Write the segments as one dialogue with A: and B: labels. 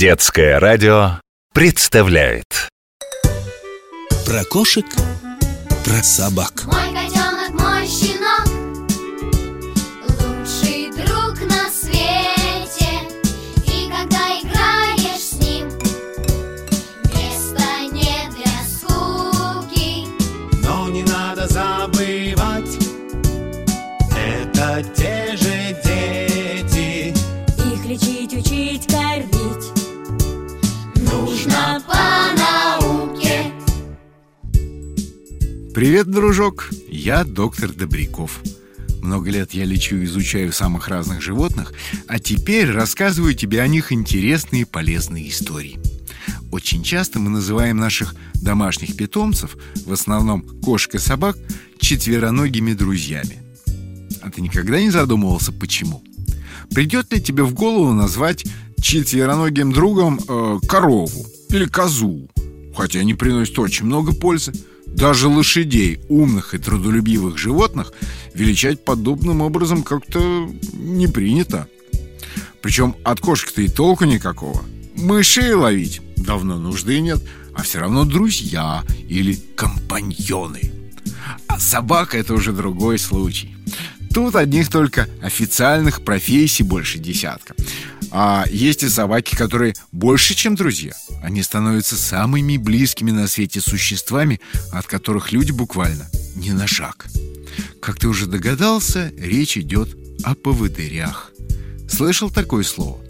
A: Детское радио представляет.
B: Про кошек, про собак.
C: Мой котенок,
D: Привет, дружок! Я доктор Добряков. Много лет я лечу и изучаю самых разных животных, а теперь рассказываю тебе о них интересные и полезные истории. Очень часто мы называем наших домашних питомцев, в основном кошек и собак, четвероногими друзьями. А ты никогда не задумывался, почему? Придет ли тебе в голову назвать четвероногим другом э, корову или козу? Хотя они приносят очень много пользы. Даже лошадей, умных и трудолюбивых животных, величать подобным образом как-то не принято. Причем от кошек-то и толку никакого. Мышей ловить давно нужды нет, а все равно друзья или компаньоны. А собака это уже другой случай. Тут одних только официальных профессий больше десятка. А есть и собаки, которые больше, чем друзья. Они становятся самыми близкими на свете существами, от которых люди буквально не на шаг. Как ты уже догадался, речь идет о поводырях. Слышал такое слово?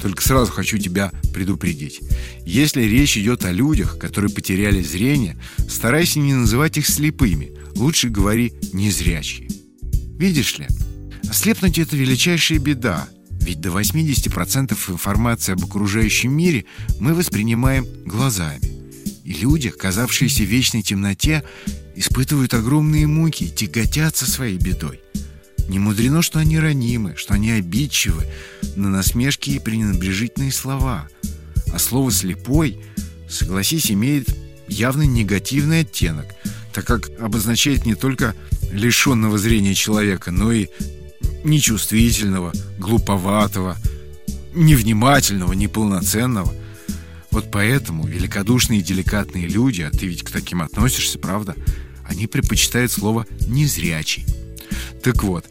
D: Только сразу хочу тебя предупредить. Если речь идет о людях, которые потеряли зрение, старайся не называть их слепыми. Лучше говори «незрячие». Видишь ли, ослепнуть – это величайшая беда. Ведь до 80% информации об окружающем мире мы воспринимаем глазами. И люди, оказавшиеся в вечной темноте, испытывают огромные муки и тяготятся своей бедой. Не мудрено, что они ранимы, что они обидчивы на насмешки и пренебрежительные слова. А слово «слепой», согласись, имеет явно негативный оттенок, так как обозначает не только лишенного зрения человека, но и нечувствительного, глуповатого, невнимательного, неполноценного. Вот поэтому великодушные и деликатные люди, а ты ведь к таким относишься, правда, они предпочитают слово «незрячий». Так вот,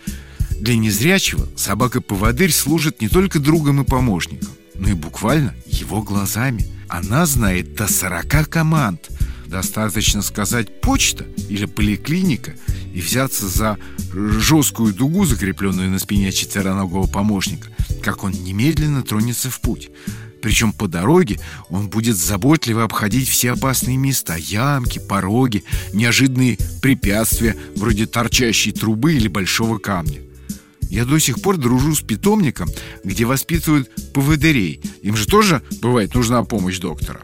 D: для незрячего собака-поводырь служит не только другом и помощником, но и буквально его глазами. Она знает до 40 команд. Достаточно сказать «почта» или «поликлиника» и взяться за жесткую дугу, закрепленную на спине четвероногого помощника, как он немедленно тронется в путь. Причем по дороге он будет заботливо обходить все опасные места Ямки, пороги, неожиданные препятствия Вроде торчащей трубы или большого камня. Я до сих пор дружу с питомником, где воспитывают поводырей. Им же тоже, бывает, нужна помощь доктора.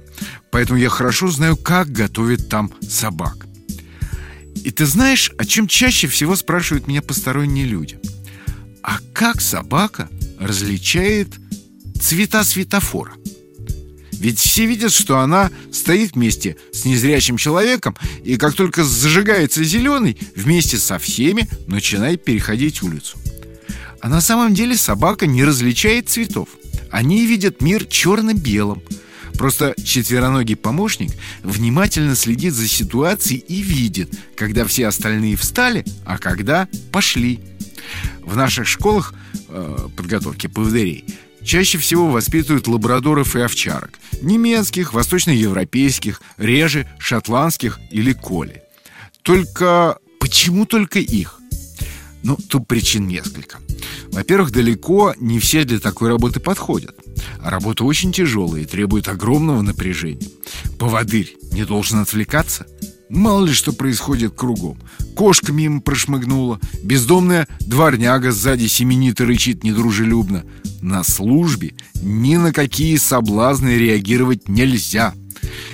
D: Поэтому я хорошо знаю, как готовят там собак И ты знаешь, о чем чаще всего спрашивают меня посторонние люди? А как собака различает цвета светофора. Ведь все видят, что она стоит вместе с незрячим человеком, и как только зажигается зеленый, вместе со всеми начинает переходить улицу. А на самом деле собака не различает цветов. Они видят мир черно-белым. Просто четвероногий помощник внимательно следит за ситуацией и видит, когда все остальные встали, а когда пошли. В наших школах э, подготовки поводырей Чаще всего воспитывают лабрадоров и овчарок Немецких, восточноевропейских, реже шотландских или коли Только почему только их? Ну, тут причин несколько. Во-первых, далеко не все для такой работы подходят. А Работа очень тяжелая и требует огромного напряжения. Поводырь не должен отвлекаться. Мало ли что происходит кругом. Кошка мимо прошмыгнула. Бездомная дворняга сзади семенит и рычит недружелюбно. На службе ни на какие соблазны реагировать нельзя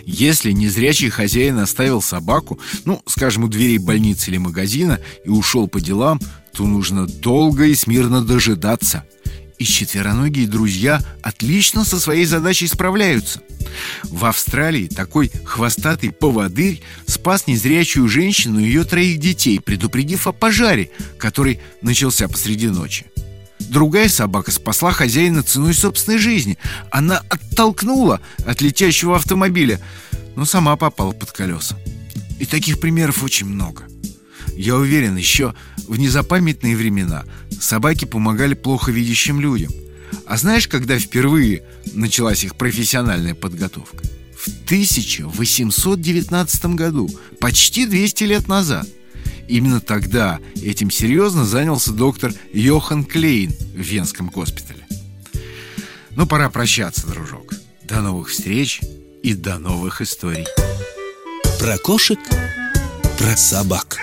D: если незрячий хозяин оставил собаку, ну, скажем, у дверей больницы или магазина и ушел по делам, то нужно долго и смирно дожидаться. И четвероногие друзья отлично со своей задачей справляются. В Австралии такой хвостатый поводырь спас незрячую женщину и ее троих детей, предупредив о пожаре, который начался посреди ночи. Другая собака спасла хозяина ценой собственной жизни. Она оттолкнула от летящего автомобиля, но сама попала под колеса. И таких примеров очень много. Я уверен, еще в незапамятные времена собаки помогали плохо видящим людям. А знаешь, когда впервые началась их профессиональная подготовка? В 1819 году, почти 200 лет назад. Именно тогда этим серьезно занялся доктор Йохан Клейн в Венском госпитале. Ну, пора прощаться, дружок. До новых встреч и до новых историй.
B: Про кошек, про собак.